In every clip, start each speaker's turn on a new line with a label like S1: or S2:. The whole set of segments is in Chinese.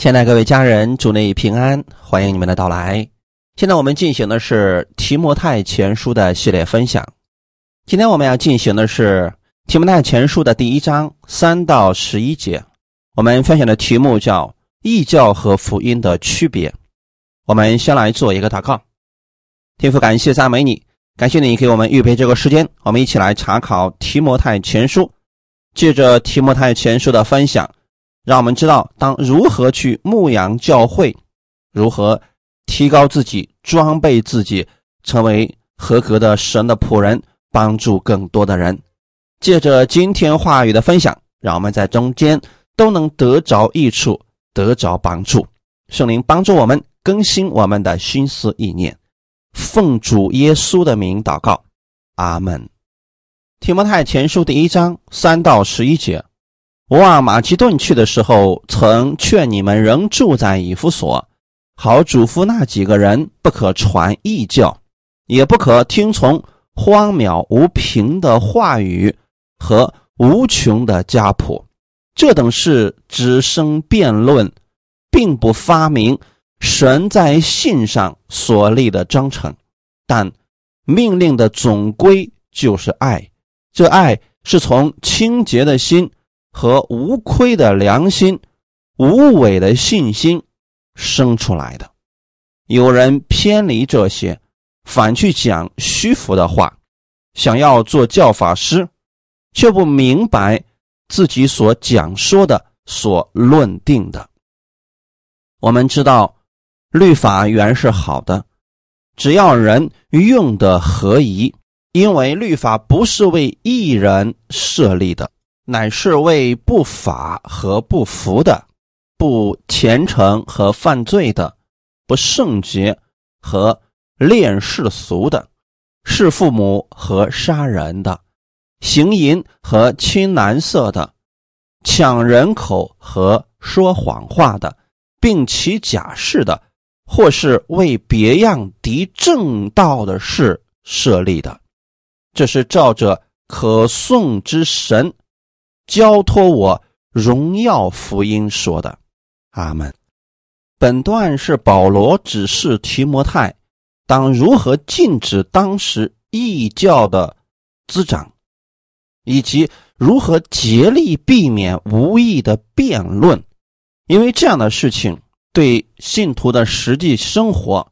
S1: 亲爱的各位家人，祝你平安，欢迎你们的到来。现在我们进行的是提摩太前书的系列分享。今天我们要进行的是提摩太前书的第一章三到十一节。我们分享的题目叫“异教和福音的区别”。我们先来做一个祷告。天父，感谢赞美你，感谢你给我们预备这个时间，我们一起来查考提摩太前书。借着提摩太前书的分享。让我们知道当如何去牧养教会，如何提高自己、装备自己，成为合格的神的仆人，帮助更多的人。借着今天话语的分享，让我们在中间都能得着益处，得着帮助。圣灵帮助我们更新我们的心思意念。奉主耶稣的名祷告，阿门。提摩太前书第一章三到十一节。我往马其顿去的时候，曾劝你们仍住在以弗所，好嘱咐那几个人不可传异教，也不可听从荒谬无凭的话语和无穷的家谱。这等事只生辩论，并不发明神在信上所立的章程。但命令的总归就是爱，这爱是从清洁的心。和无亏的良心、无伪的信心生出来的。有人偏离这些，反去讲虚浮的话，想要做教法师，却不明白自己所讲说的、所论定的。我们知道，律法原是好的，只要人用的合宜，因为律法不是为一人设立的。乃是为不法和不服的、不虔诚和犯罪的、不圣洁和恋世俗的、弑父母和杀人的、行淫和亲男色的、抢人口和说谎话的，并起假誓的，或是为别样敌正道的事设立的，这是照着可颂之神。交托我荣耀福音说的，阿门。本段是保罗指示提摩太当如何禁止当时异教的滋长，以及如何竭力避免无意的辩论，因为这样的事情对信徒的实际生活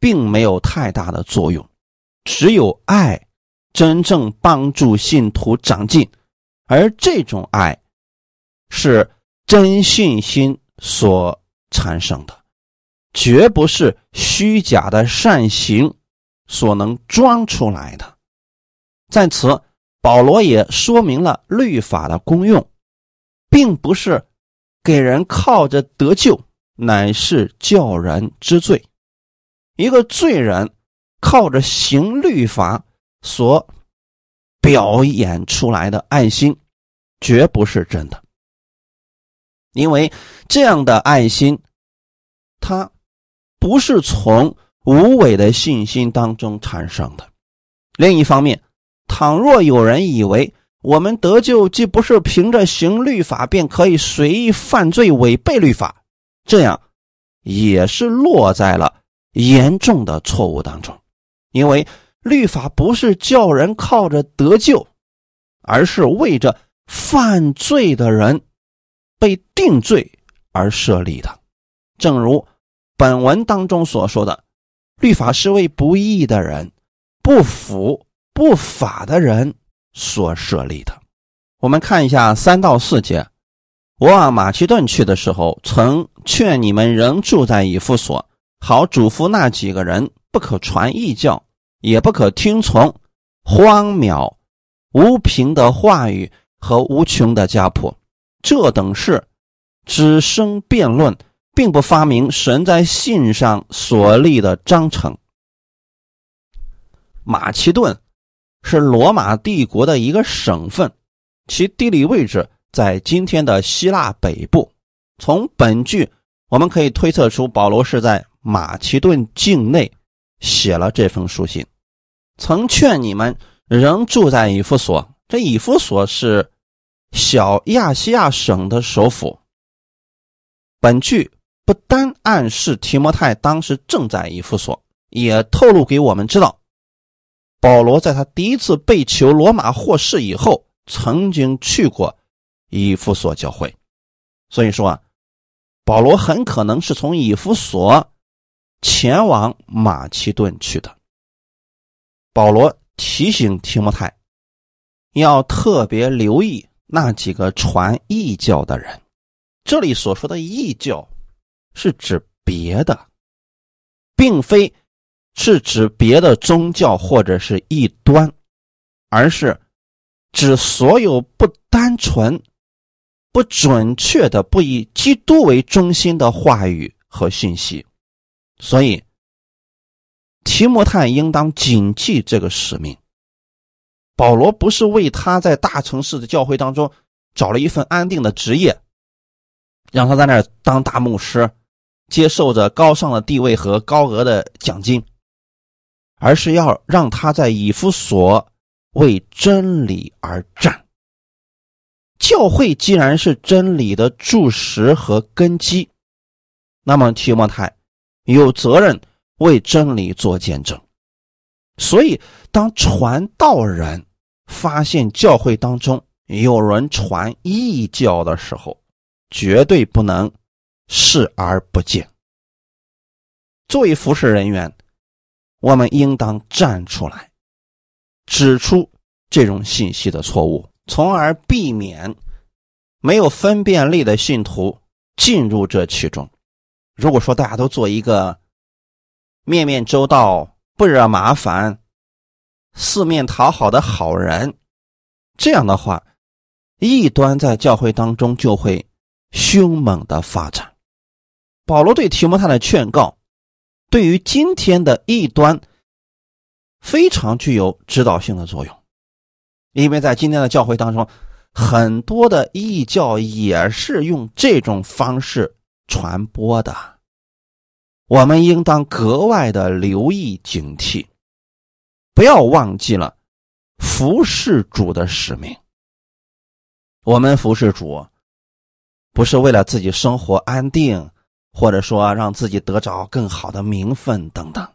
S1: 并没有太大的作用，只有爱真正帮助信徒长进。而这种爱，是真信心所产生的，绝不是虚假的善行所能装出来的。在此，保罗也说明了律法的功用，并不是给人靠着得救，乃是叫人知罪。一个罪人靠着行律法所。表演出来的爱心，绝不是真的，因为这样的爱心，它不是从无伪的信心当中产生的。另一方面，倘若有人以为我们得救既不是凭着行律法便可以随意犯罪、违背律法，这样也是落在了严重的错误当中，因为。律法不是叫人靠着得救，而是为着犯罪的人被定罪而设立的。正如本文当中所说的，律法是为不义的人、不服不法的人所设立的。我们看一下三到四节：我往马其顿去的时候，曾劝你们仍住在以弗所，好嘱咐那几个人不可传异教。也不可听从荒谬无凭的话语和无穷的家谱，这等事只生辩论，并不发明神在信上所立的章程。马其顿是罗马帝国的一个省份，其地理位置在今天的希腊北部。从本句我们可以推测出，保罗是在马其顿境内写了这封书信。曾劝你们仍住在以弗所，这以弗所是小亚细亚省的首府。本句不单暗示提摩太当时正在以弗所，也透露给我们知道，保罗在他第一次被囚罗马获释以后，曾经去过以弗所教会。所以说啊，保罗很可能是从以弗所前往马其顿去的。保罗提醒提摩太，要特别留意那几个传异教的人。这里所说的异教。是指别的，并非是指别的宗教或者是异端，而是指所有不单纯、不准确的、不以基督为中心的话语和信息。所以，提摩太应当谨记这个使命。保罗不是为他在大城市的教会当中找了一份安定的职业，让他在那儿当大牧师。接受着高尚的地位和高额的奖金，而是要让他在以弗所为真理而战。教会既然是真理的柱石和根基，那么提摩太有责任为真理做见证。所以，当传道人发现教会当中有人传异教的时候，绝对不能。视而不见。作为服侍人员，我们应当站出来，指出这种信息的错误，从而避免没有分辨力的信徒进入这其中。如果说大家都做一个面面周到、不惹麻烦、四面讨好的好人，这样的话，异端在教会当中就会凶猛的发展。保罗对提摩太的劝告，对于今天的异端非常具有指导性的作用，因为在今天的教会当中，很多的异教也是用这种方式传播的，我们应当格外的留意警惕，不要忘记了服侍主的使命。我们服侍主，不是为了自己生活安定。或者说让自己得着更好的名分等等，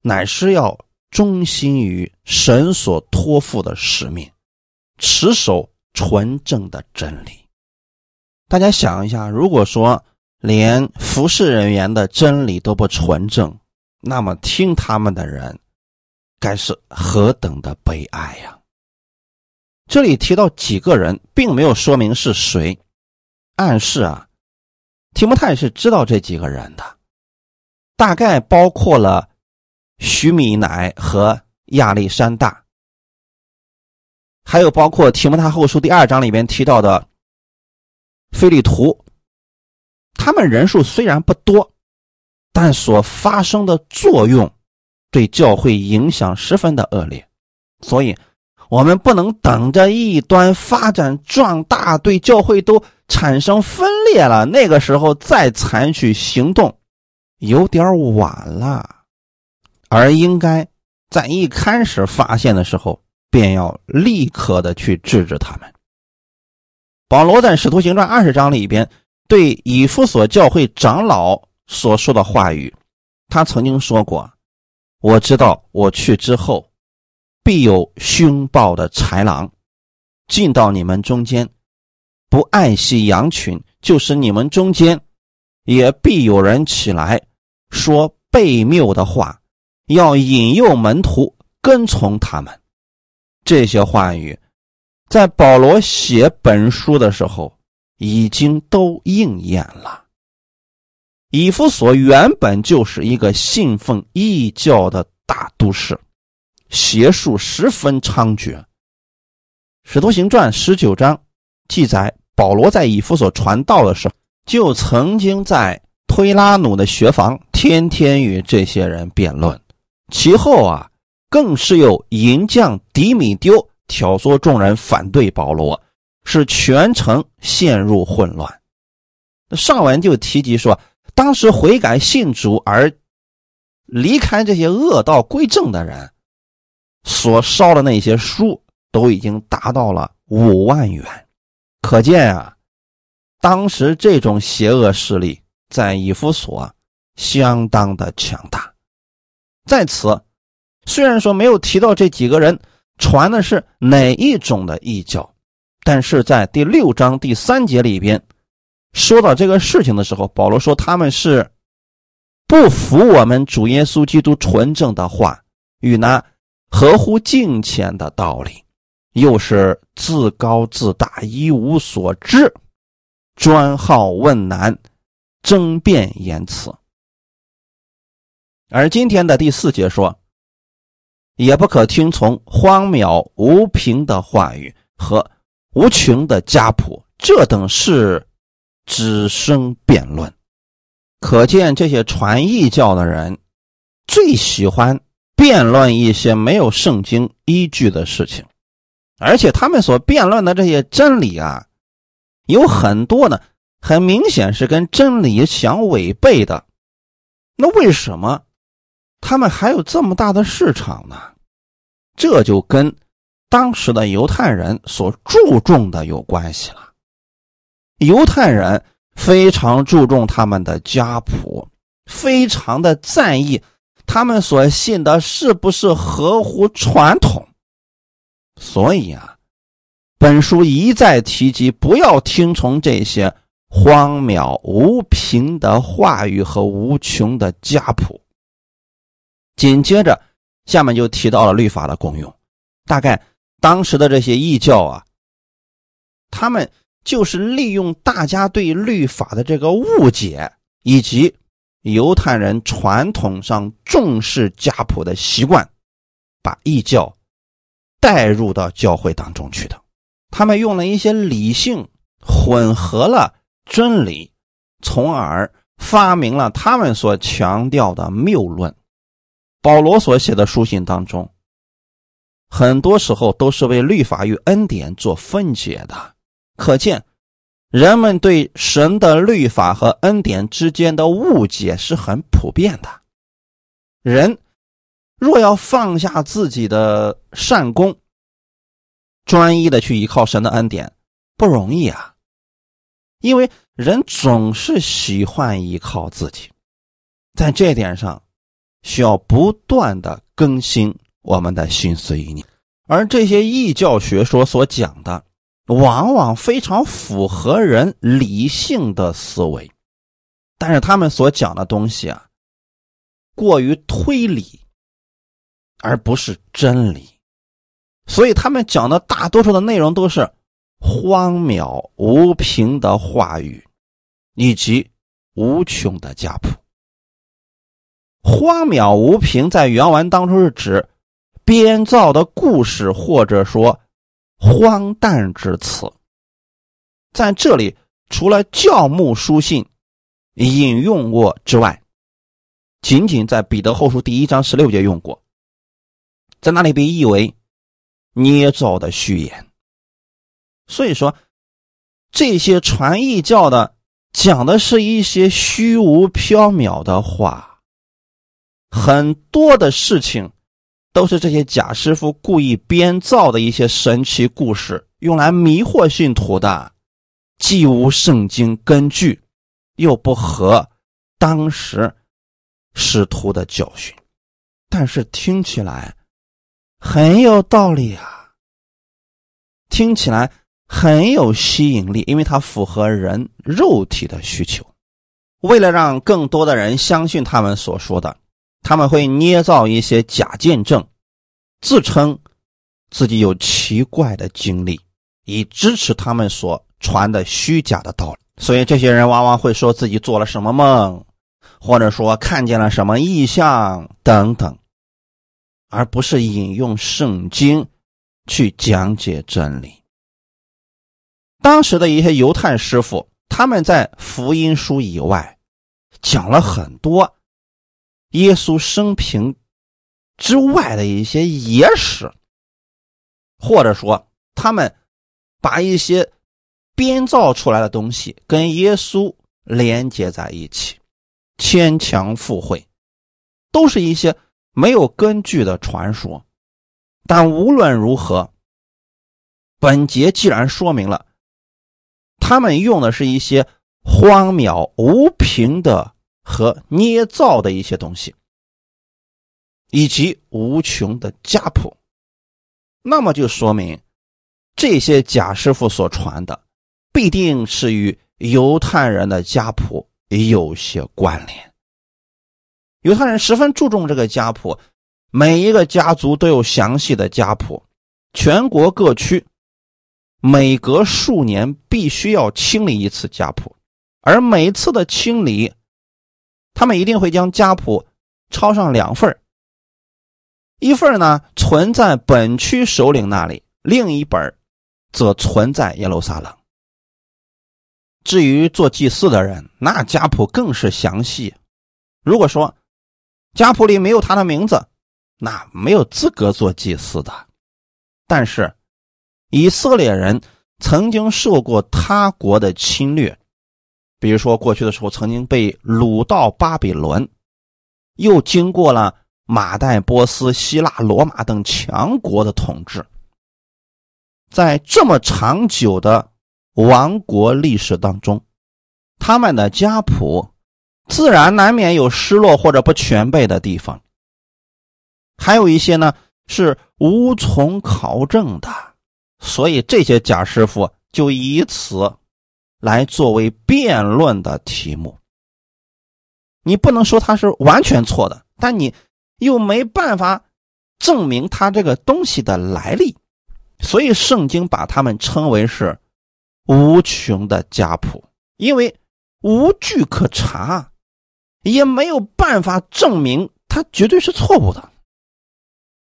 S1: 乃是要忠心于神所托付的使命，持守纯正的真理。大家想一下，如果说连服侍人员的真理都不纯正，那么听他们的人该是何等的悲哀呀！这里提到几个人，并没有说明是谁，暗示啊。提摩太是知道这几个人的，大概包括了徐米乃和亚历山大，还有包括提摩太后书第二章里面提到的菲利图。他们人数虽然不多，但所发生的作用对教会影响十分的恶劣，所以。我们不能等着异端发展壮大，对教会都产生分裂了，那个时候再采取行动，有点晚了。而应该在一开始发现的时候，便要立刻的去制止他们。保罗在《使徒行传》二十章里边对以弗所教会长老所说的话语，他曾经说过：“我知道我去之后。”必有凶暴的豺狼进到你们中间，不爱惜羊群；就是你们中间，也必有人起来说悖谬的话，要引诱门徒跟从他们。这些话语，在保罗写本书的时候已经都应验了。以弗所原本就是一个信奉异教的大都市。邪术十分猖獗，《使徒行传》十九章记载，保罗在以弗所传道的时候，就曾经在推拉努的学房天天与这些人辩论。其后啊，更是有银匠迪米丢挑唆众人反对保罗，使全城陷入混乱。上文就提及说，当时悔改信主而离开这些恶道归正的人。所烧的那些书都已经达到了五万元，可见啊，当时这种邪恶势力在以弗所相当的强大。在此，虽然说没有提到这几个人传的是哪一种的异教，但是在第六章第三节里边说到这个事情的时候，保罗说他们是不服我们主耶稣基督纯正的话与那合乎敬虔的道理，又是自高自大，一无所知，专好问难，争辩言辞。而今天的第四节说，也不可听从荒谬无凭的话语和无穷的家谱，这等事只生辩论。可见这些传异教的人最喜欢辩论一些没有圣经依据的事情，而且他们所辩论的这些真理啊，有很多呢，很明显是跟真理相违背的。那为什么？他们还有这么大的市场呢，这就跟当时的犹太人所注重的有关系了。犹太人非常注重他们的家谱，非常的在意他们所信的是不是合乎传统。所以啊，本书一再提及不要听从这些荒谬无凭的话语和无穷的家谱。紧接着，下面就提到了律法的功用。大概当时的这些异教啊，他们就是利用大家对律法的这个误解，以及犹太人传统上重视家谱的习惯，把异教带入到教会当中去的。他们用了一些理性混合了真理，从而发明了他们所强调的谬论。保罗所写的书信当中，很多时候都是为律法与恩典做分解的，可见人们对神的律法和恩典之间的误解是很普遍的。人若要放下自己的善功，专一的去依靠神的恩典，不容易啊，因为人总是喜欢依靠自己，在这点上。需要不断的更新我们的心思意念，而这些异教学说所讲的，往往非常符合人理性的思维，但是他们所讲的东西啊，过于推理，而不是真理，所以他们讲的大多数的内容都是荒谬无凭的话语，以及无穷的家谱。荒谬无凭在原文当中是指编造的故事，或者说荒诞之词。在这里，除了教牧书信引用过之外，仅仅在彼得后书第一章十六节用过，在那里被译为捏造的序言。所以说，这些传异教的讲的是一些虚无缥缈的话。很多的事情都是这些假师傅故意编造的一些神奇故事，用来迷惑信徒的，既无圣经根据，又不合当时师徒的教训，但是听起来很有道理啊，听起来很有吸引力，因为它符合人肉体的需求。为了让更多的人相信他们所说的。他们会捏造一些假见证，自称自己有奇怪的经历，以支持他们所传的虚假的道理。所以，这些人往往会说自己做了什么梦，或者说看见了什么异象等等，而不是引用圣经去讲解真理。当时的一些犹太师傅，他们在福音书以外讲了很多。耶稣生平之外的一些野史，或者说他们把一些编造出来的东西跟耶稣连接在一起，牵强附会，都是一些没有根据的传说。但无论如何，本节既然说明了他们用的是一些荒谬无凭的和捏造的一些东西，以及无穷的家谱，那么就说明这些贾师傅所传的必定是与犹太人的家谱有些关联。犹太人十分注重这个家谱，每一个家族都有详细的家谱，全国各区每隔数年必须要清理一次家谱，而每次的清理，他们一定会将家谱抄上两份一份呢存在本区首领那里，另一本则存在耶路撒冷。至于做祭祀的人，那家谱更是详细。如果说，家谱里没有他的名字，那没有资格做祭祀的。但是，以色列人曾经受过他国的侵略，比如说过去的时候曾经被掳到巴比伦，又经过了马代波斯、希腊、罗马等强国的统治，在这么长久的王国历史当中，他们的家谱。自然难免有失落或者不全备的地方，还有一些呢是无从考证的，所以这些假师傅就以此来作为辩论的题目。你不能说他是完全错的，但你又没办法证明他这个东西的来历，所以圣经把他们称为是无穷的家谱，因为无据可查。也没有办法证明他绝对是错误的。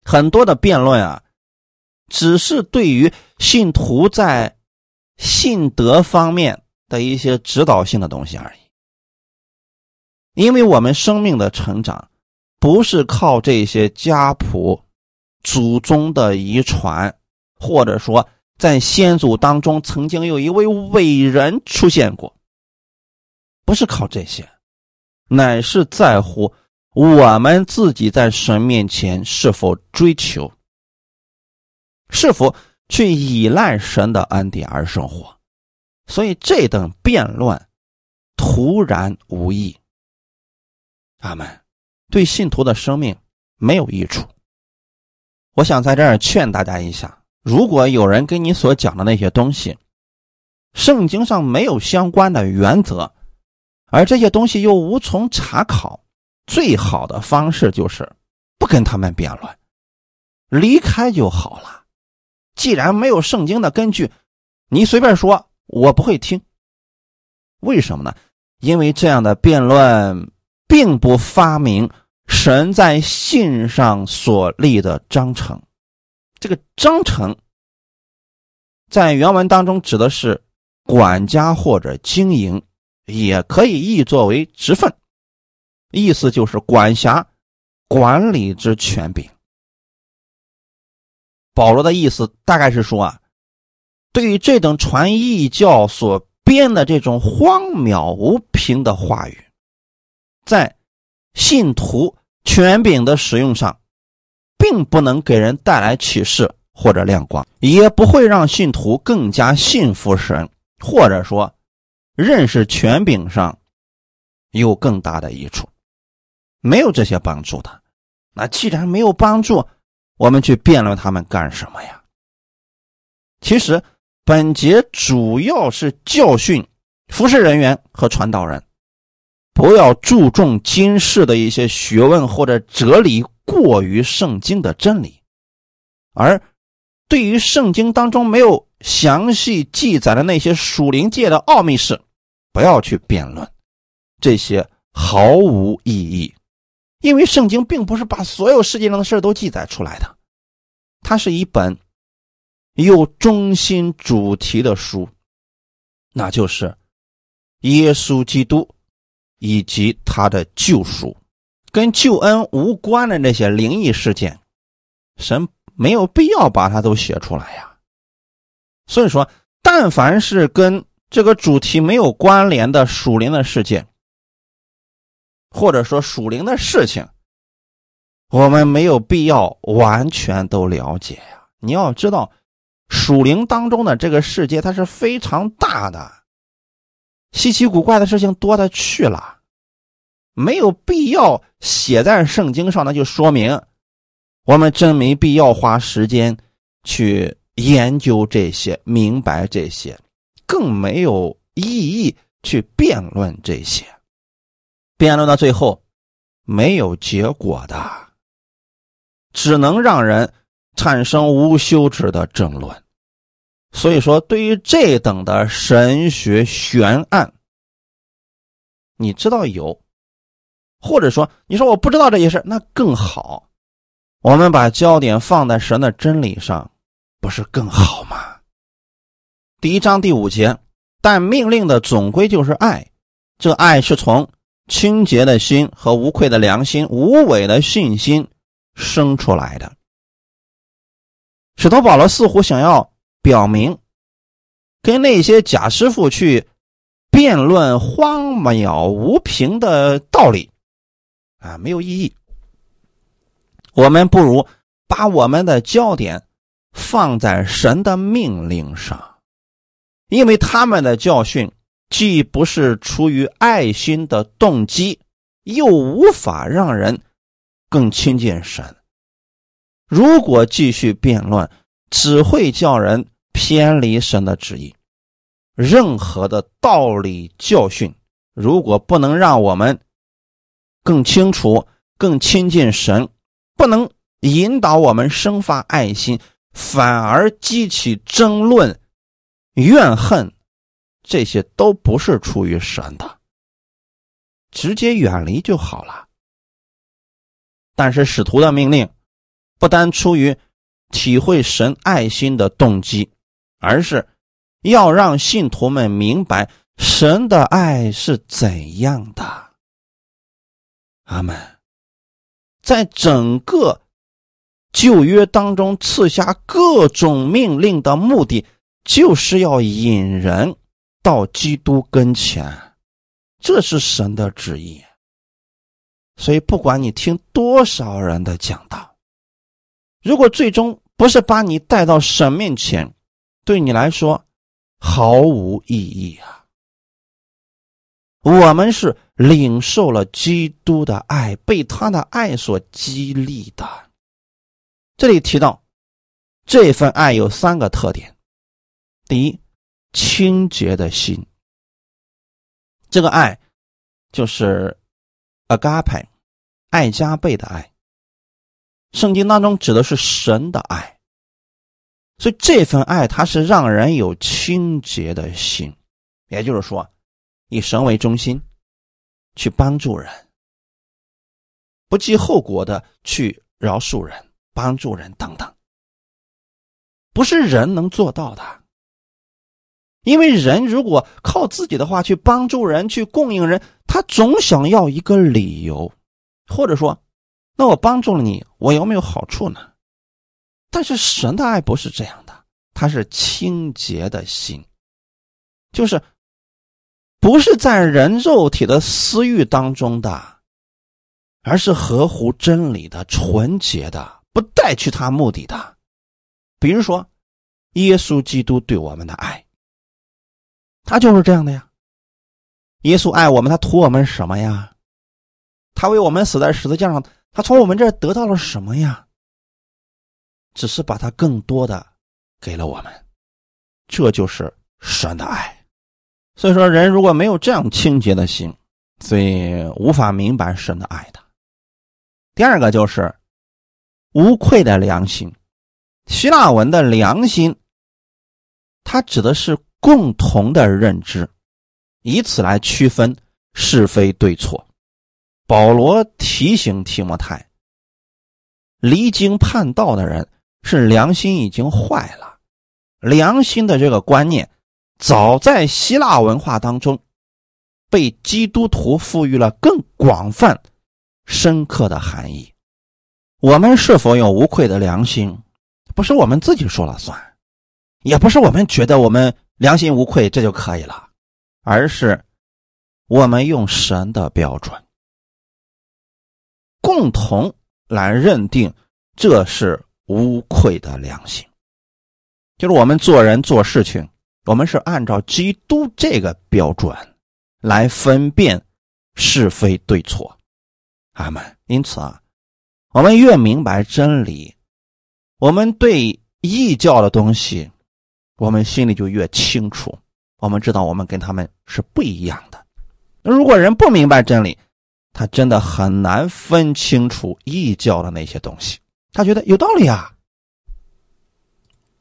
S1: 很多的辩论啊，只是对于信徒在信德方面的一些指导性的东西而已。因为我们生命的成长不是靠这些家谱、祖宗的遗传，或者说在先祖当中曾经有一位伟人出现过，不是靠这些。乃是在乎我们自己在神面前是否追求，是否去依赖神的恩典而生活。所以这等辩论徒然无益，阿门，对信徒的生命没有益处。我想在这儿劝大家一下：如果有人跟你所讲的那些东西，圣经上没有相关的原则。而这些东西又无从查考，最好的方式就是不跟他们辩论，离开就好了。既然没有圣经的根据，你随便说，我不会听。为什么呢？因为这样的辩论并不发明神在信上所立的章程。这个章程在原文当中指的是管家或者经营。也可以译作为职分，意思就是管辖、管理之权柄。保罗的意思大概是说啊，对于这等传异教所编的这种荒谬无凭的话语，在信徒权柄的使用上，并不能给人带来启示或者亮光，也不会让信徒更加信服神，或者说。认识权柄上有更大的益处，没有这些帮助的，那既然没有帮助，我们去辩论他们干什么呀？其实本节主要是教训服侍人员和传道人，不要注重今世的一些学问或者哲理过于圣经的真理，而对于圣经当中没有详细记载的那些属灵界的奥秘事。不要去辩论，这些毫无意义，因为圣经并不是把所有世界上的事都记载出来的，它是一本有中心主题的书，那就是耶稣基督以及他的救赎，跟救恩无关的那些灵异事件，神没有必要把它都写出来呀。所以说，但凡是跟这个主题没有关联的属灵的事件，或者说属灵的事情，我们没有必要完全都了解呀。你要知道，属灵当中的这个世界它是非常大的，稀奇古怪的事情多的去了，没有必要写在圣经上，那就说明我们真没必要花时间去研究这些、明白这些，更没有意义去辩论这些。辩论到最后没有结果的，只能让人产生无休止的争论。所以说，对于这等的神学悬案，你知道有，或者说你说我不知道这些事那更好。我们把焦点放在神的真理上，不是更好吗？第一章第五节，但命令的总归就是爱，这爱是从清洁的心和无愧的良心、无伪的信心生出来的。使徒保罗似乎想要。表明，跟那些假师傅去辩论荒谬无凭的道理，啊，没有意义。我们不如把我们的焦点放在神的命令上，因为他们的教训既不是出于爱心的动机，又无法让人更亲近神。如果继续辩论，只会叫人。偏离神的旨意，任何的道理教训，如果不能让我们更清楚、更亲近神，不能引导我们生发爱心，反而激起争论、怨恨，这些都不是出于神的，直接远离就好了。但是使徒的命令，不单出于体会神爱心的动机。而是要让信徒们明白神的爱是怎样的。阿门。在整个旧约当中赐下各种命令的目的，就是要引人到基督跟前，这是神的旨意。所以，不管你听多少人的讲道，如果最终不是把你带到神面前，对你来说毫无意义啊！我们是领受了基督的爱，被他的爱所激励的。这里提到这份爱有三个特点：第一，清洁的心。这个爱就是 agape，爱加倍的爱。圣经当中指的是神的爱。所以这份爱，它是让人有清洁的心，也就是说，以神为中心，去帮助人，不计后果的去饶恕人、帮助人等等，不是人能做到的。因为人如果靠自己的话去帮助人、去供应人，他总想要一个理由，或者说，那我帮助了你，我有没有好处呢？但是神的爱不是这样的，他是清洁的心，就是不是在人肉体的私欲当中的，而是合乎真理的、纯洁的、不带去他目的的。比如说，耶稣基督对我们的爱，他就是这样的呀。耶稣爱我们，他图我们什么呀？他为我们死在十字架上，他从我们这儿得到了什么呀？只是把它更多的给了我们，这就是神的爱。所以说，人如果没有这样清洁的心，所以无法明白神的爱的。第二个就是无愧的良心。希腊文的良心，它指的是共同的认知，以此来区分是非对错。保罗提醒提摩太，离经叛道的人。是良心已经坏了，良心的这个观念，早在希腊文化当中，被基督徒赋予了更广泛、深刻的含义。我们是否有无愧的良心，不是我们自己说了算，也不是我们觉得我们良心无愧这就可以了，而是我们用神的标准，共同来认定这是。无愧的良心，就是我们做人做事情，我们是按照基督这个标准来分辨是非对错。阿门。因此啊，我们越明白真理，我们对异教的东西，我们心里就越清楚。我们知道我们跟他们是不一样的。如果人不明白真理，他真的很难分清楚异教的那些东西。他觉得有道理啊。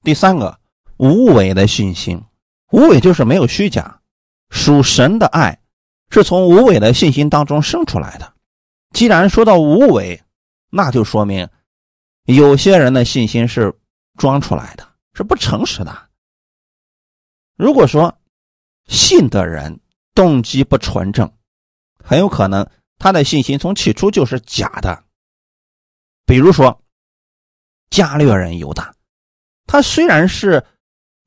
S1: 第三个，无伪的信心，无伪就是没有虚假，属神的爱是从无伪的信心当中生出来的。既然说到无为，那就说明有些人的信心是装出来的，是不诚实的。如果说信的人动机不纯正，很有可能他的信心从起初就是假的。比如说加略人犹大，他虽然是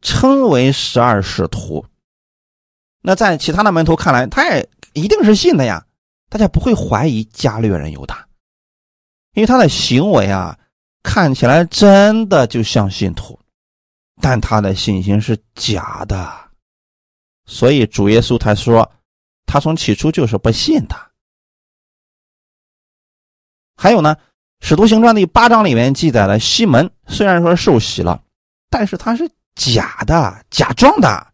S1: 称为十二使徒，那在其他的门徒看来，他也一定是信的呀。大家不会怀疑加略人犹大，因为他的行为啊，看起来真的就像信徒，但他的信心是假的，所以主耶稣他说，他从起初就是不信的。还有呢，《使徒行传》第八章里面记载了西门，虽然说受洗了，但是他是假的，假装的，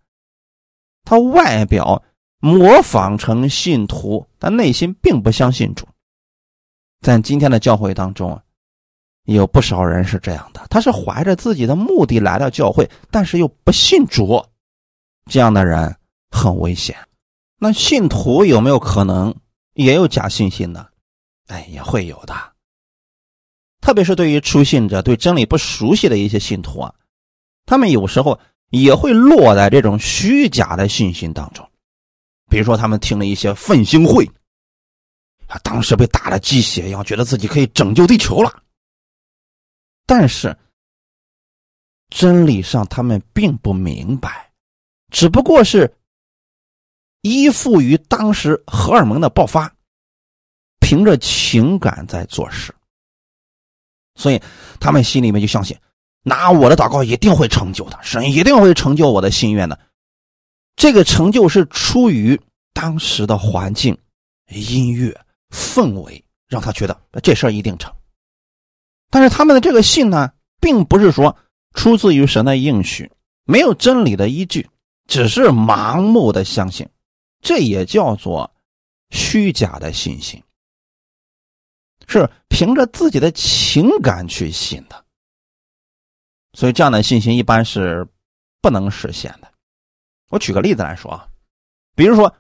S1: 他外表。模仿成信徒，但内心并不相信主。在今天的教会当中啊，有不少人是这样的，他是怀着自己的目的来到教会，但是又不信主。这样的人很危险。那信徒有没有可能也有假信心呢？哎，也会有的。特别是对于初信者、对真理不熟悉的一些信徒啊，他们有时候也会落在这种虚假的信心当中。比如说，他们听了一些愤兴会，啊，当时被打了鸡血一样，觉得自己可以拯救地球了。但是，真理上他们并不明白，只不过是依附于当时荷尔蒙的爆发，凭着情感在做事。所以，他们心里面就相信，拿我的祷告一定会成就的，神一定会成就我的心愿的。这个成就是出于当时的环境、音乐氛围，让他觉得这事儿一定成。但是他们的这个信呢，并不是说出自于神的应许，没有真理的依据，只是盲目的相信，这也叫做虚假的信心，是凭着自己的情感去信的。所以这样的信心一般是不能实现的。我举个例子来说啊，比如说，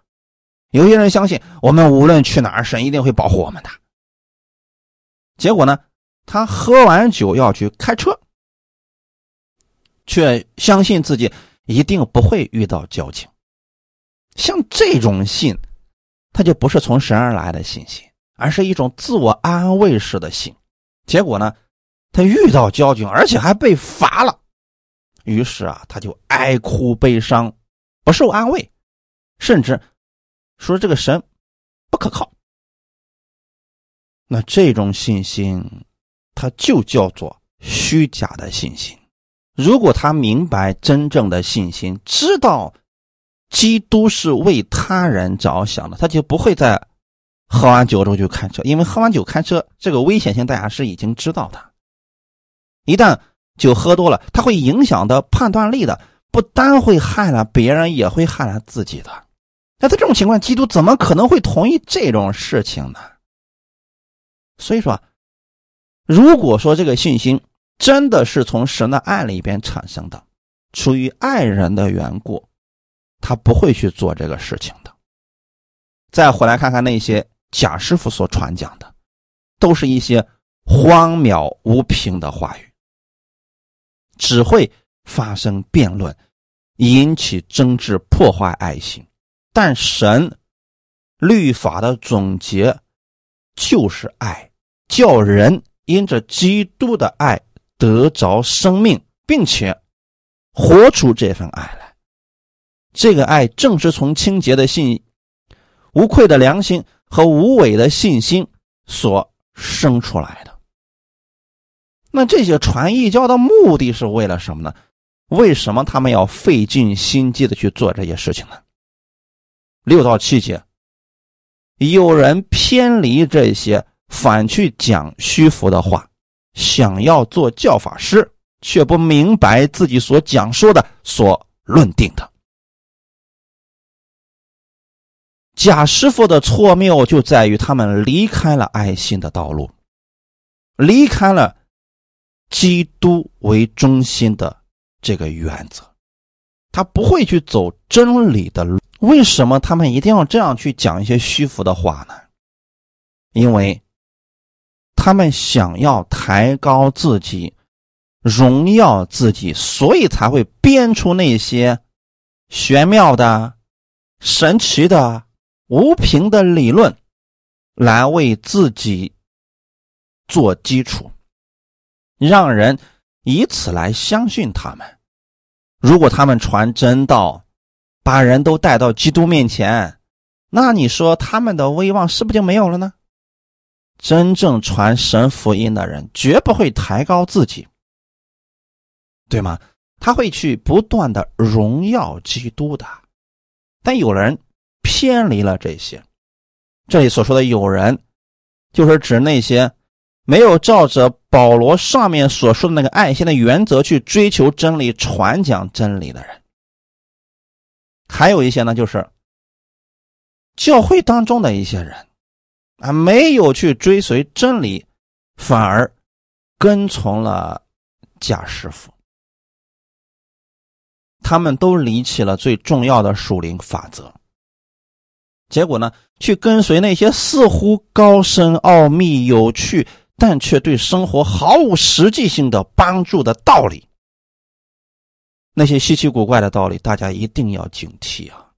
S1: 有些人相信我们无论去哪儿，神一定会保护我们的。结果呢，他喝完酒要去开车，却相信自己一定不会遇到交警。像这种信，他就不是从神而来的信心，而是一种自我安慰式的信。结果呢，他遇到交警，而且还被罚了，于是啊，他就哀哭悲伤。不受安慰，甚至说这个神不可靠。那这种信心，它就叫做虚假的信心。如果他明白真正的信心，知道基督是为他人着想的，他就不会在喝完酒之后就开车，因为喝完酒开车这个危险性大家是已经知道的。一旦酒喝多了，它会影响到判断力的。不单会害了别人，也会害了自己的。那在这种情况，基督怎么可能会同意这种事情呢？所以说，如果说这个信心真的是从神的爱里边产生的，出于爱人的缘故，他不会去做这个事情的。再回来看看那些贾师傅所传讲的，都是一些荒谬无凭的话语，只会。发生辩论，引起争执，破坏爱心。但神律法的总结就是爱，叫人因着基督的爱得着生命，并且活出这份爱来。这个爱正是从清洁的信、无愧的良心和无伪的信心所生出来的。那这些传异教的目的是为了什么呢？为什么他们要费尽心机的去做这些事情呢？六到七节，有人偏离这些，反去讲虚浮的话，想要做教法师，却不明白自己所讲说的、所论定的。贾师傅的错谬就在于他们离开了爱心的道路，离开了基督为中心的这个原则，他不会去走真理的路。为什么他们一定要这样去讲一些虚浮的话呢？因为他们想要抬高自己、荣耀自己，所以才会编出那些玄妙的、神奇的。无凭的理论来为自己做基础，让人以此来相信他们。如果他们传真道，把人都带到基督面前，那你说他们的威望是不是就没有了呢？真正传神福音的人绝不会抬高自己，对吗？他会去不断的荣耀基督的。但有人。偏离了这些，这里所说的有人，就是指那些没有照着保罗上面所说的那个爱心的原则去追求真理、传讲真理的人。还有一些呢，就是教会当中的一些人啊，没有去追随真理，反而跟从了假师傅，他们都离弃了最重要的属灵法则。结果呢，去跟随那些似乎高深奥秘、有趣，但却对生活毫无实际性的帮助的道理。那些稀奇古怪的道理，大家一定要警惕啊！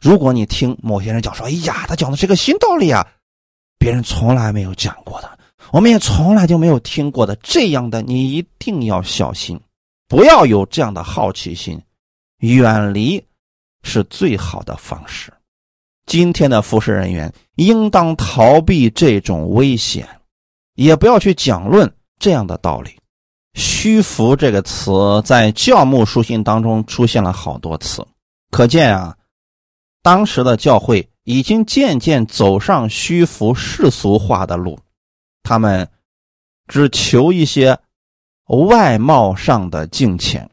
S1: 如果你听某些人讲说：“哎呀，他讲的是个新道理啊，别人从来没有讲过的，我们也从来就没有听过的。”这样的你一定要小心，不要有这样的好奇心，远离。是最好的方式。今天的服侍人员应当逃避这种危险，也不要去讲论这样的道理。虚浮这个词在教牧书信当中出现了好多次，可见啊，当时的教会已经渐渐走上虚浮世俗化的路，他们只求一些外貌上的敬虔，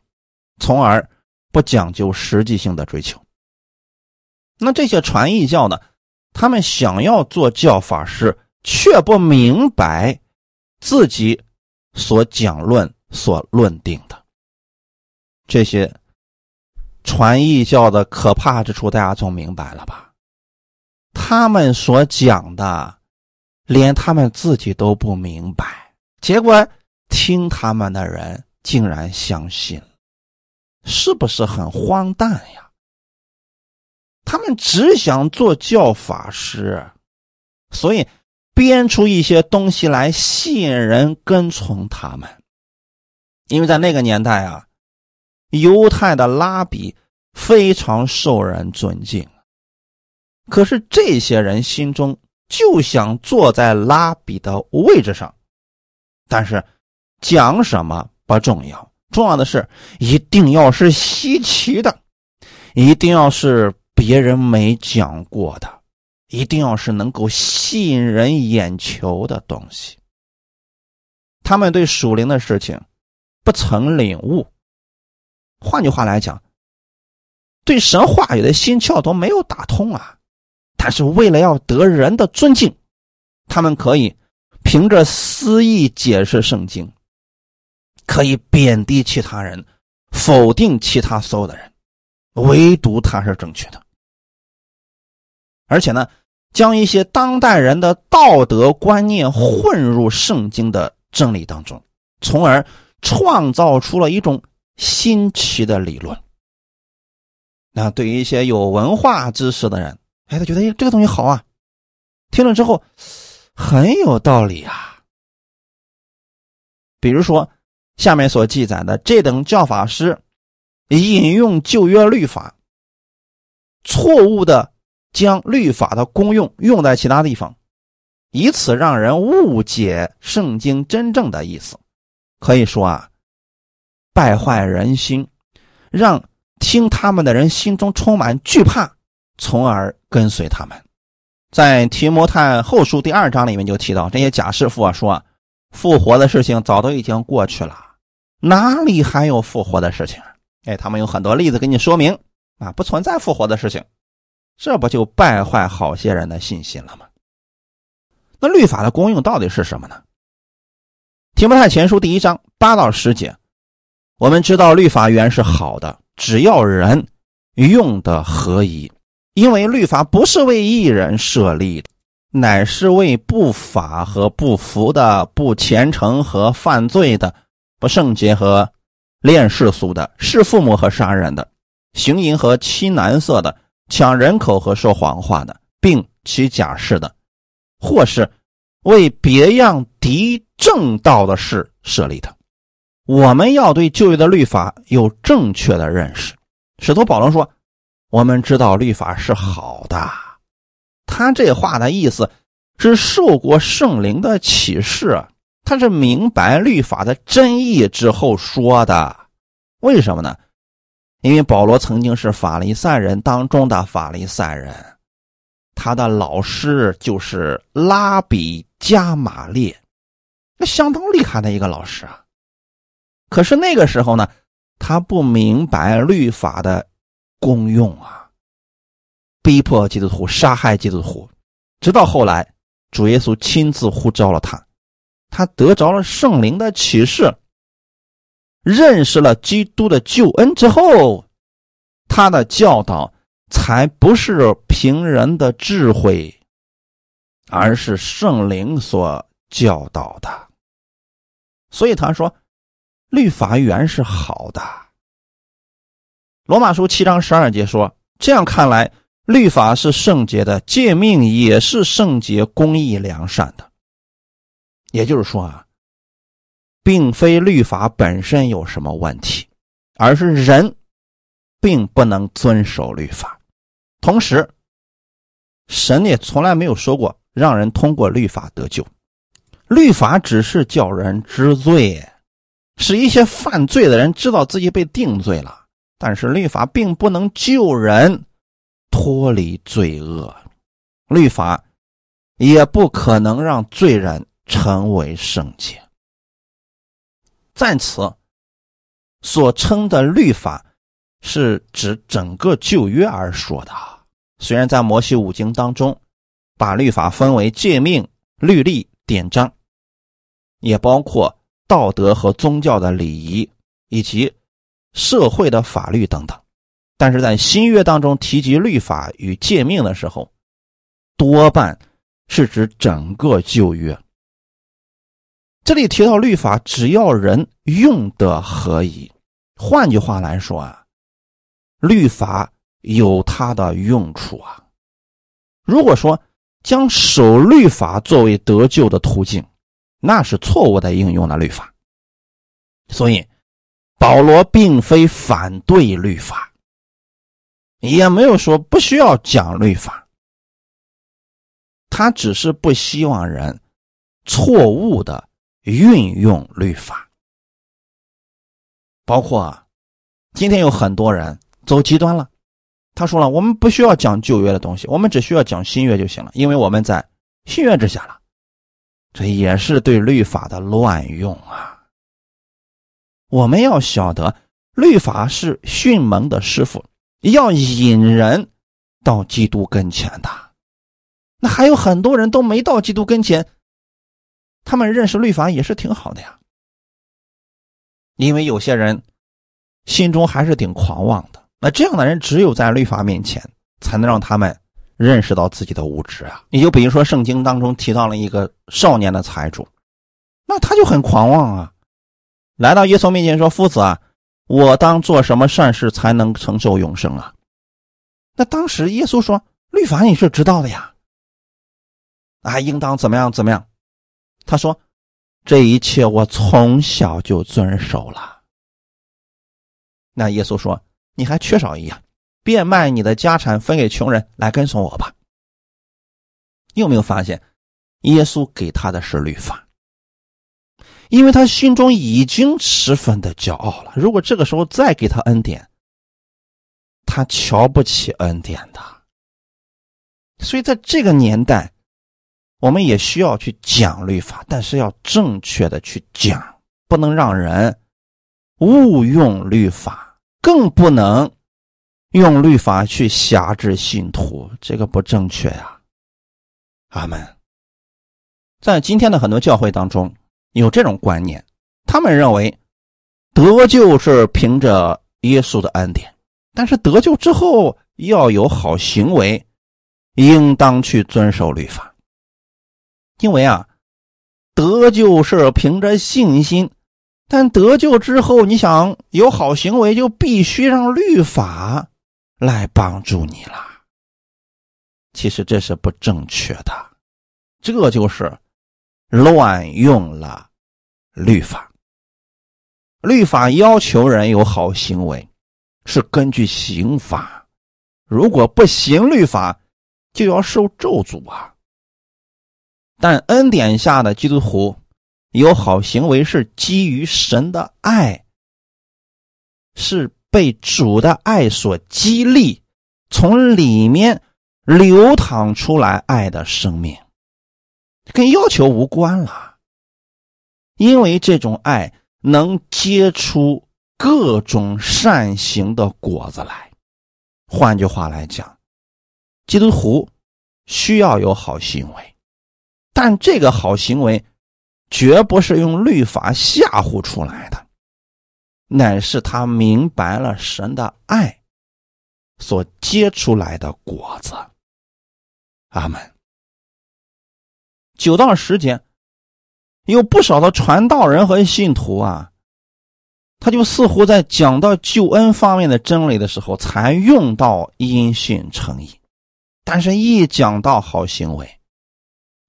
S1: 从而。不讲究实际性的追求，那这些传异教呢？他们想要做教法师，却不明白自己所讲论、所论定的这些传异教的可怕之处，大家总明白了吧？他们所讲的，连他们自己都不明白，结果听他们的人竟然相信。是不是很荒诞呀？他们只想做教法师，所以编出一些东西来吸引人跟从他们。因为在那个年代啊，犹太的拉比非常受人尊敬，可是这些人心中就想坐在拉比的位置上，但是讲什么不重要。重要的是，一定要是稀奇的，一定要是别人没讲过的，一定要是能够吸引人眼球的东西。他们对属灵的事情不曾领悟，换句话来讲，对神话语的心窍都没有打通啊。但是为了要得人的尊敬，他们可以凭着私意解释圣经。可以贬低其他人，否定其他所有的人，唯独他是正确的。而且呢，将一些当代人的道德观念混入圣经的真理当中，从而创造出了一种新奇的理论。那对于一些有文化知识的人，哎，他觉得哎这个东西好啊，听了之后很有道理啊。比如说。下面所记载的这等教法师引用旧约律法，错误的将律法的功用用在其他地方，以此让人误解圣经真正的意思。可以说啊，败坏人心，让听他们的人心中充满惧怕，从而跟随他们。在提摩太后书第二章里面就提到，这些假师傅啊说，复活的事情早都已经过去了，哪里还有复活的事情？哎，他们有很多例子给你说明啊，不存在复活的事情，这不就败坏好些人的信心了吗？那律法的功用到底是什么呢？提摩太前书第一章八到十节，我们知道律法原是好的，只要人用的合宜，因为律法不是为一人设立的，乃是为不法和不服的、不虔诚和犯罪的、不圣洁和恋世俗的、弑父母和杀人的、行淫和欺男色的、抢人口和说谎话的，并起假誓的，或是为别样敌。正道的事设立的，我们要对旧约的律法有正确的认识。使徒保罗说：“我们知道律法是好的。”他这话的意思是受过圣灵的启示，他是明白律法的真意之后说的。为什么呢？因为保罗曾经是法利赛人当中的法利赛人，他的老师就是拉比加马列。那相当厉害的一个老师啊，可是那个时候呢，他不明白律法的功用啊，逼迫基督徒，杀害基督徒，直到后来主耶稣亲自呼召了他，他得着了圣灵的启示，认识了基督的救恩之后，他的教导才不是凭人的智慧，而是圣灵所教导的。所以他说，律法原是好的。罗马书七章十二节说：“这样看来，律法是圣洁的，诫命也是圣洁、公义、良善的。”也就是说啊，并非律法本身有什么问题，而是人并不能遵守律法。同时，神也从来没有说过让人通过律法得救。律法只是叫人知罪，使一些犯罪的人知道自己被定罪了。但是律法并不能救人脱离罪恶，律法也不可能让罪人成为圣洁。在此所称的律法，是指整个旧约而说的。虽然在摩西五经当中，把律法分为诫命、律例、典章。也包括道德和宗教的礼仪，以及社会的法律等等。但是在新约当中提及律法与诫命的时候，多半是指整个旧约。这里提到律法，只要人用的合宜。换句话来说啊，律法有它的用处啊。如果说将守律法作为得救的途径，那是错误的应用了律法，所以保罗并非反对律法，也没有说不需要讲律法，他只是不希望人错误的运用律法。包括今天有很多人走极端了，他说了，我们不需要讲旧约的东西，我们只需要讲新约就行了，因为我们在新约之下了。这也是对律法的乱用啊！我们要晓得，律法是训蒙的师傅，要引人到基督跟前的。那还有很多人都没到基督跟前，他们认识律法也是挺好的呀。因为有些人心中还是挺狂妄的，那这样的人只有在律法面前，才能让他们。认识到自己的无知啊！你就比如说，圣经当中提到了一个少年的财主，那他就很狂妄啊，来到耶稣面前说：“夫子啊，我当做什么善事才能承受永生啊？”那当时耶稣说：“律法你是知道的呀，啊，应当怎么样怎么样？”他说：“这一切我从小就遵守了。”那耶稣说：“你还缺少一样。”变卖你的家产分给穷人，来跟从我吧。你有没有发现，耶稣给他的是律法，因为他心中已经十分的骄傲了。如果这个时候再给他恩典，他瞧不起恩典的。
S2: 所以在这个年代，我们也需要去讲律法，但是要正确的去讲，不能让人误用律法，更不能用律法去辖制信徒，这个不正确呀。阿门。在今天的很多教会当中，有这种观念，他们认为得救是凭着耶稣的恩典，但是得救之后要有好行为，应当去遵守律法。因为啊，得救是凭着信心，但得救之后，你想有好行为，就必须让律法来帮助你了。其实这是不正确的，这就是。乱用了律法，律法要求人有好行为，是根据刑法。如果不行律法，就要受咒诅啊。但恩典下的基督徒有好行为，是基于神的爱，是被主的爱所激励，从里面流淌出来爱的生命。跟要求无关了，因为这种爱能结出各种善行的果子来。换句话来讲，基督徒需要有好行为，但这个好行为绝不是用律法吓唬出来的，乃是他明白了神的爱所结出来的果子。阿门。九道时间，有不少的传道人和信徒啊，他就似乎在讲到救恩方面的真理的时候，才用到因信称义，但是，一讲到好行为，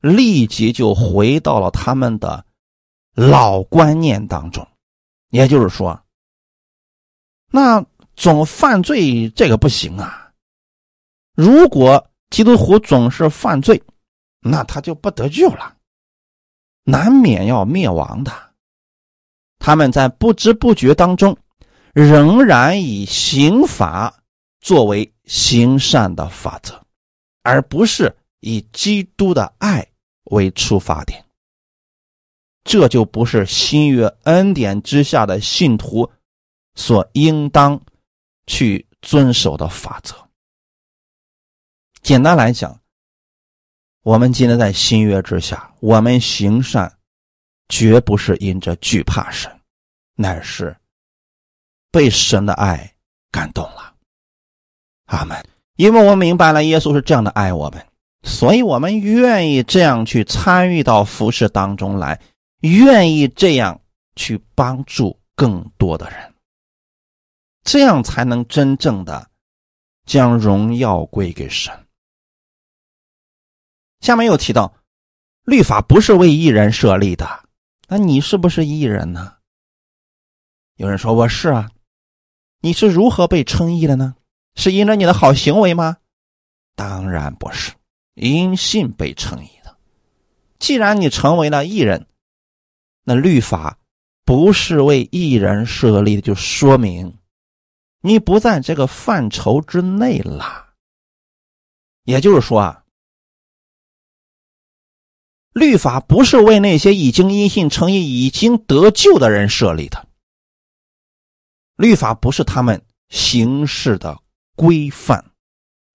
S2: 立即就回到了他们的老观念当中。也就是说，那总犯罪这个不行啊！如果基督徒总是犯罪，那他就不得救了，难免要灭亡的。他们在不知不觉当中，仍然以刑法作为行善的法则，而不是以基督的爱为出发点。这就不是新约恩典之下的信徒所应当去遵守的法则。简单来讲。我们今天在新约之下，我们行善，绝不是因着惧怕神，乃是被神的爱感动了。阿门。因为我明白了耶稣是这样的爱我们，所以我们愿意这样去参与到服饰当中来，愿意这样去帮助更多的人，这样才能真正的将荣耀归给神。下面又提到，律法不是为艺人设立的，那你是不是艺人呢？有人说我是啊，你是如何被称义的呢？是因着你的好行为吗？当然不是，因信被称义的。既然你成为了艺人，那律法不是为艺人设立的，就说明你不在这个范畴之内了。也就是说啊。律法不是为那些已经因信称义、已经得救的人设立的。律法不是他们行事的规范，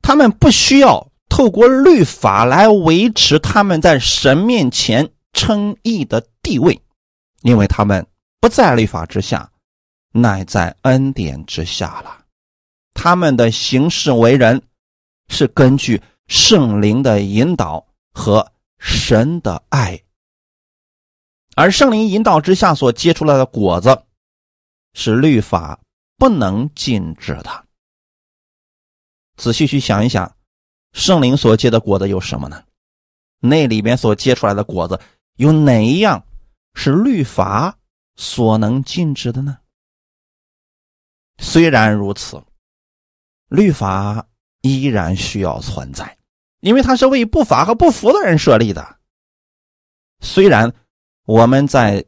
S2: 他们不需要透过律法来维持他们在神面前称义的地位，因为他们不在律法之下，乃在恩典之下了。他们的行事为人是根据圣灵的引导和。神的爱，而圣灵引导之下所结出来的果子，是律法不能禁止的。仔细去想一想，圣灵所结的果子有什么呢？那里面所结出来的果子有哪一样是律法所能禁止的呢？虽然如此，律法依然需要存在。因为它是为不法和不服的人设立的。虽然我们在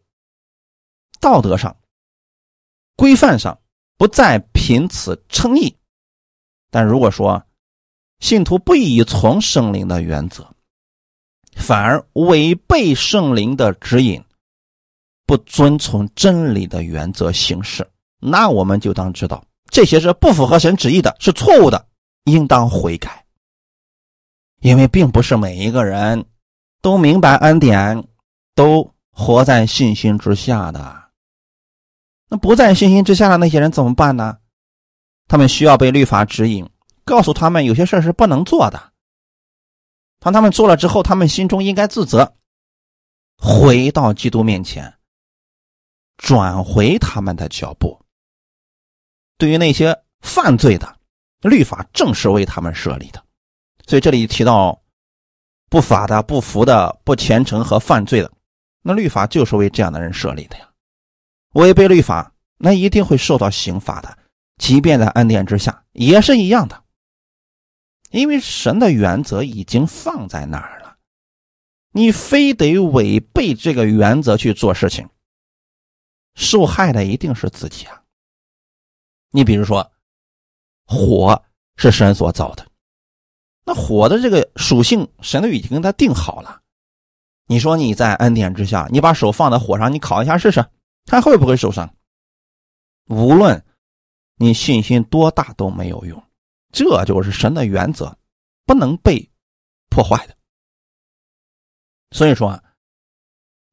S2: 道德上、规范上不再凭此称义，但如果说信徒不依从圣灵的原则，反而违背圣灵的指引，不遵从真理的原则行事，那我们就当知道这些是不符合神旨意的，是错误的，应当悔改。因为并不是每一个人都明白恩典，都活在信心之下的。那不在信心之下的那些人怎么办呢？他们需要被律法指引。告诉他们有些事是不能做的。当他们做了之后，他们心中应该自责，回到基督面前，转回他们的脚步。对于那些犯罪的，律法正是为他们设立的。所以这里提到不法的、不服的、不虔诚和犯罪的，那律法就是为这样的人设立的呀。违背律法，那一定会受到刑罚的，即便在恩典之下也是一样的。因为神的原则已经放在那儿了，你非得违背这个原则去做事情，受害的一定是自己啊。你比如说，火是神所造的，那火的这个属性，神都已经跟他定好了。你说你在恩典之下，你把手放在火上，你烤一下试试，看会不会受伤？无论你信心多大都没有用。这就是神的原则，不能被破坏的。所以说，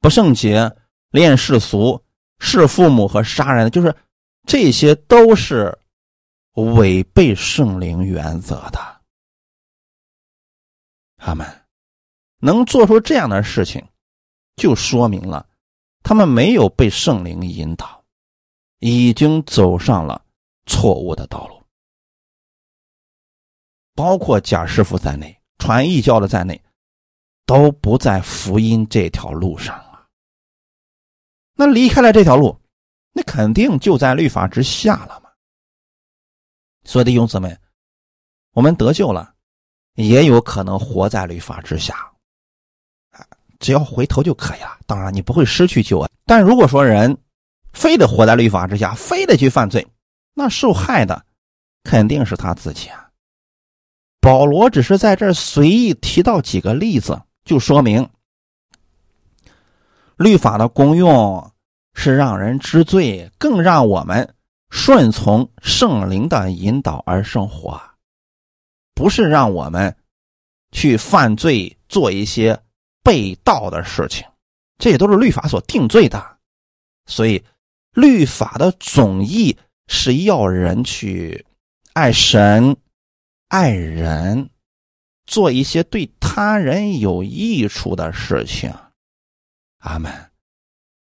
S2: 不圣洁、恋世俗、弑父母和杀人，就是这些都是违背圣灵原则的。他们能做出这样的事情，就说明了他们没有被圣灵引导，已经走上了错误的道路。包括贾师傅在内，传异教的在内，都不在福音这条路上啊。那离开了这条路，那肯定就在律法之下了嘛。所以弟兄姊妹，我们得救了，也有可能活在律法之下，只要回头就可以了。当然，你不会失去救恩。但如果说人非得活在律法之下，非得去犯罪，那受害的肯定是他自己啊。保罗只是在这随意提到几个例子，就说明律法的功用是让人知罪，更让我们顺从圣灵的引导而生活，不是让我们去犯罪，做一些被盗的事情。这也都是律法所定罪的。所以，律法的总意是要人去爱神。爱人，做一些对他人有益处的事情。阿门。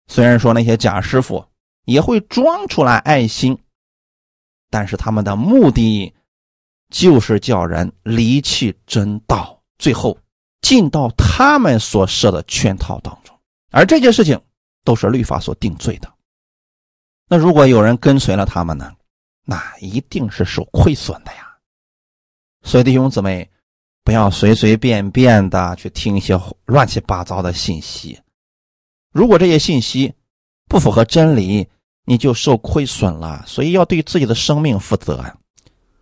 S2: 虽然说那些假师傅也会装出来爱心，但是他们的目的就是叫人离弃真道，最后进到他们所设的圈套当中。而这件事情都是律法所定罪的。那如果有人跟随了他们呢？那一定是受亏损的呀。所以弟兄姊妹，不要随随便便的去听一些乱七八糟的信息。如果这些信息不符合真理，你就受亏损了。所以要对自己的生命负责。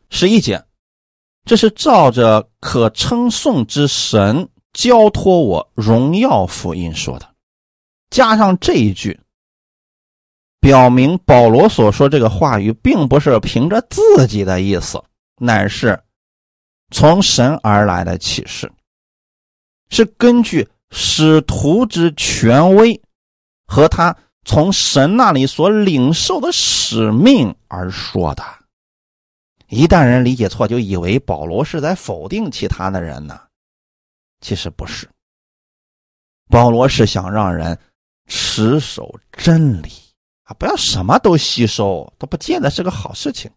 S2: 十一节，这是照着可称颂之神交托我荣耀福音说的。加上这一句，表明保罗所说这个话语，并不是凭着自己的意思，乃是。从神而来的启示，是根据使徒之权威和他从神那里所领受的使命而说的。一旦人理解错，就以为保罗是在否定其他的人呢。其实不是，保罗是想让人持守真理啊，不要什么都吸收，都不见得是个好事情。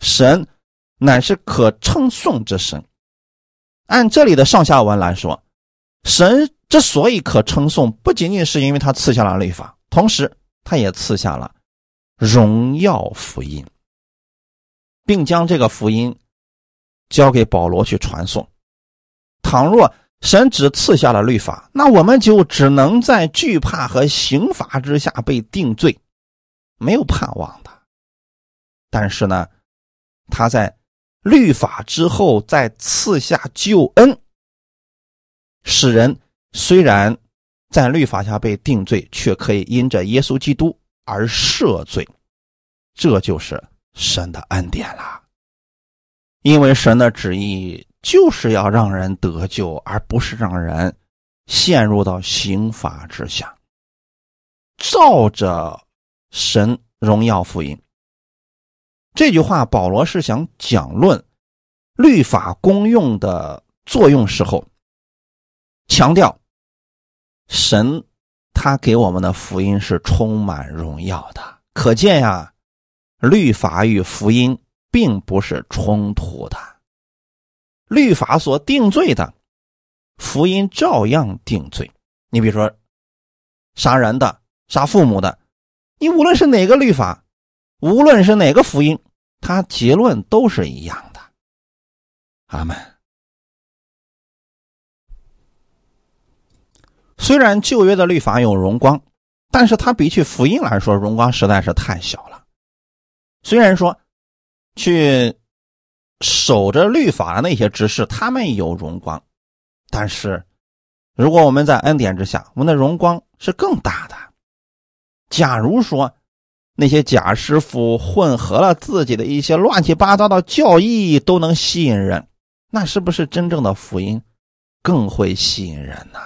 S2: 神。乃是可称颂之神。按这里的上下文来说，神之所以可称颂，不仅仅是因为他赐下了律法，同时他也赐下了荣耀福音，并将这个福音交给保罗去传送。倘若神只赐下了律法，那我们就只能在惧怕和刑罚之下被定罪，没有盼望的。但是呢，他在。律法之后再赐下救恩，使人虽然在律法下被定罪，却可以因着耶稣基督而赦罪。这就是神的恩典了。因为神的旨意就是要让人得救，而不是让人陷入到刑罚之下。照着神荣耀福音。这句话，保罗是想讲论律法功用的作用时候，强调神他给我们的福音是充满荣耀的。可见呀，律法与福音并不是冲突的。律法所定罪的，福音照样定罪。你比如说，杀人的、杀父母的，你无论是哪个律法。无论是哪个福音，它结论都是一样的。阿门。虽然旧约的律法有荣光，但是它比起福音来说，荣光实在是太小了。虽然说去守着律法的那些执事，他们有荣光，但是如果我们在恩典之下，我们的荣光是更大的。假如说，那些假师傅混合了自己的一些乱七八糟的教义，都能吸引人，那是不是真正的福音更会吸引人呢？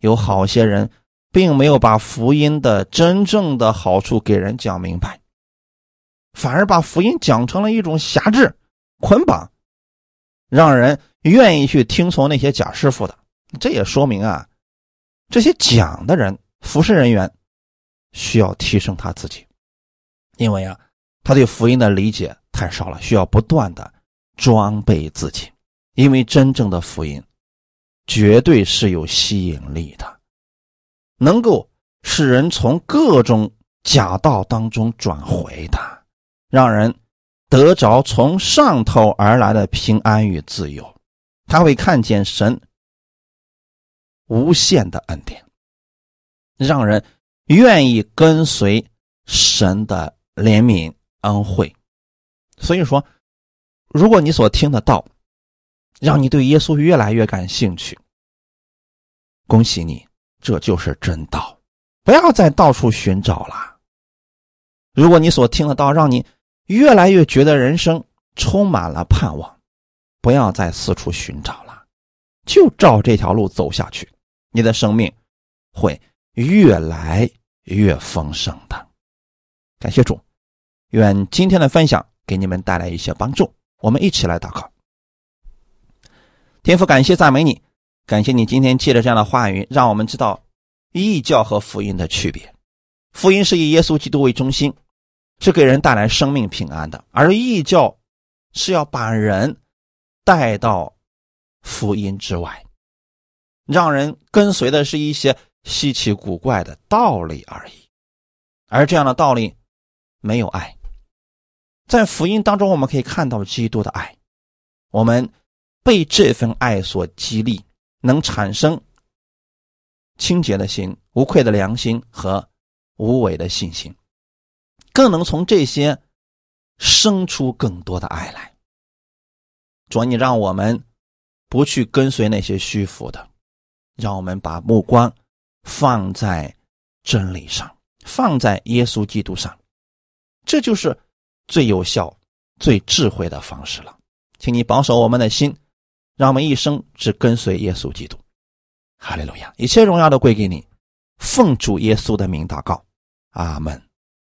S2: 有好些人并没有把福音的真正的好处给人讲明白，反而把福音讲成了一种辖制、捆绑，让人愿意去听从那些假师傅的。这也说明啊，这些讲的人、服侍人员。需要提升他自己，因为啊，他对福音的理解太少了，需要不断的装备自己。因为真正的福音，绝对是有吸引力的，能够使人从各种假道当中转回的，让人得着从上头而来的平安与自由。他会看见神无限的恩典，让人。愿意跟随神的怜悯恩惠，所以说，如果你所听的道让你对耶稣越来越感兴趣，恭喜你，这就是真道，不要再到处寻找了。如果你所听的道让你越来越觉得人生充满了盼望，不要再四处寻找了，就照这条路走下去，你的生命会越来。越丰盛的，感谢主，愿今天的分享给你们带来一些帮助。我们一起来祷告。天父，感谢赞美你，感谢你今天借着这样的话语，让我们知道异教和福音的区别。福音是以耶稣基督为中心，是给人带来生命平安的；而异教是要把人带到福音之外，让人跟随的是一些。稀奇古怪的道理而已，而这样的道理没有爱。在福音当中，我们可以看到基督的爱，我们被这份爱所激励，能产生清洁的心、无愧的良心和无伪的信心，更能从这些生出更多的爱来。主，你让我们不去跟随那些虚浮的，让我们把目光。放在真理上，放在耶稣基督上，这就是最有效、最智慧的方式了。请你保守我们的心，让我们一生只跟随耶稣基督。哈利路亚！一切荣耀都归给你，奉主耶稣的名祷告，阿门。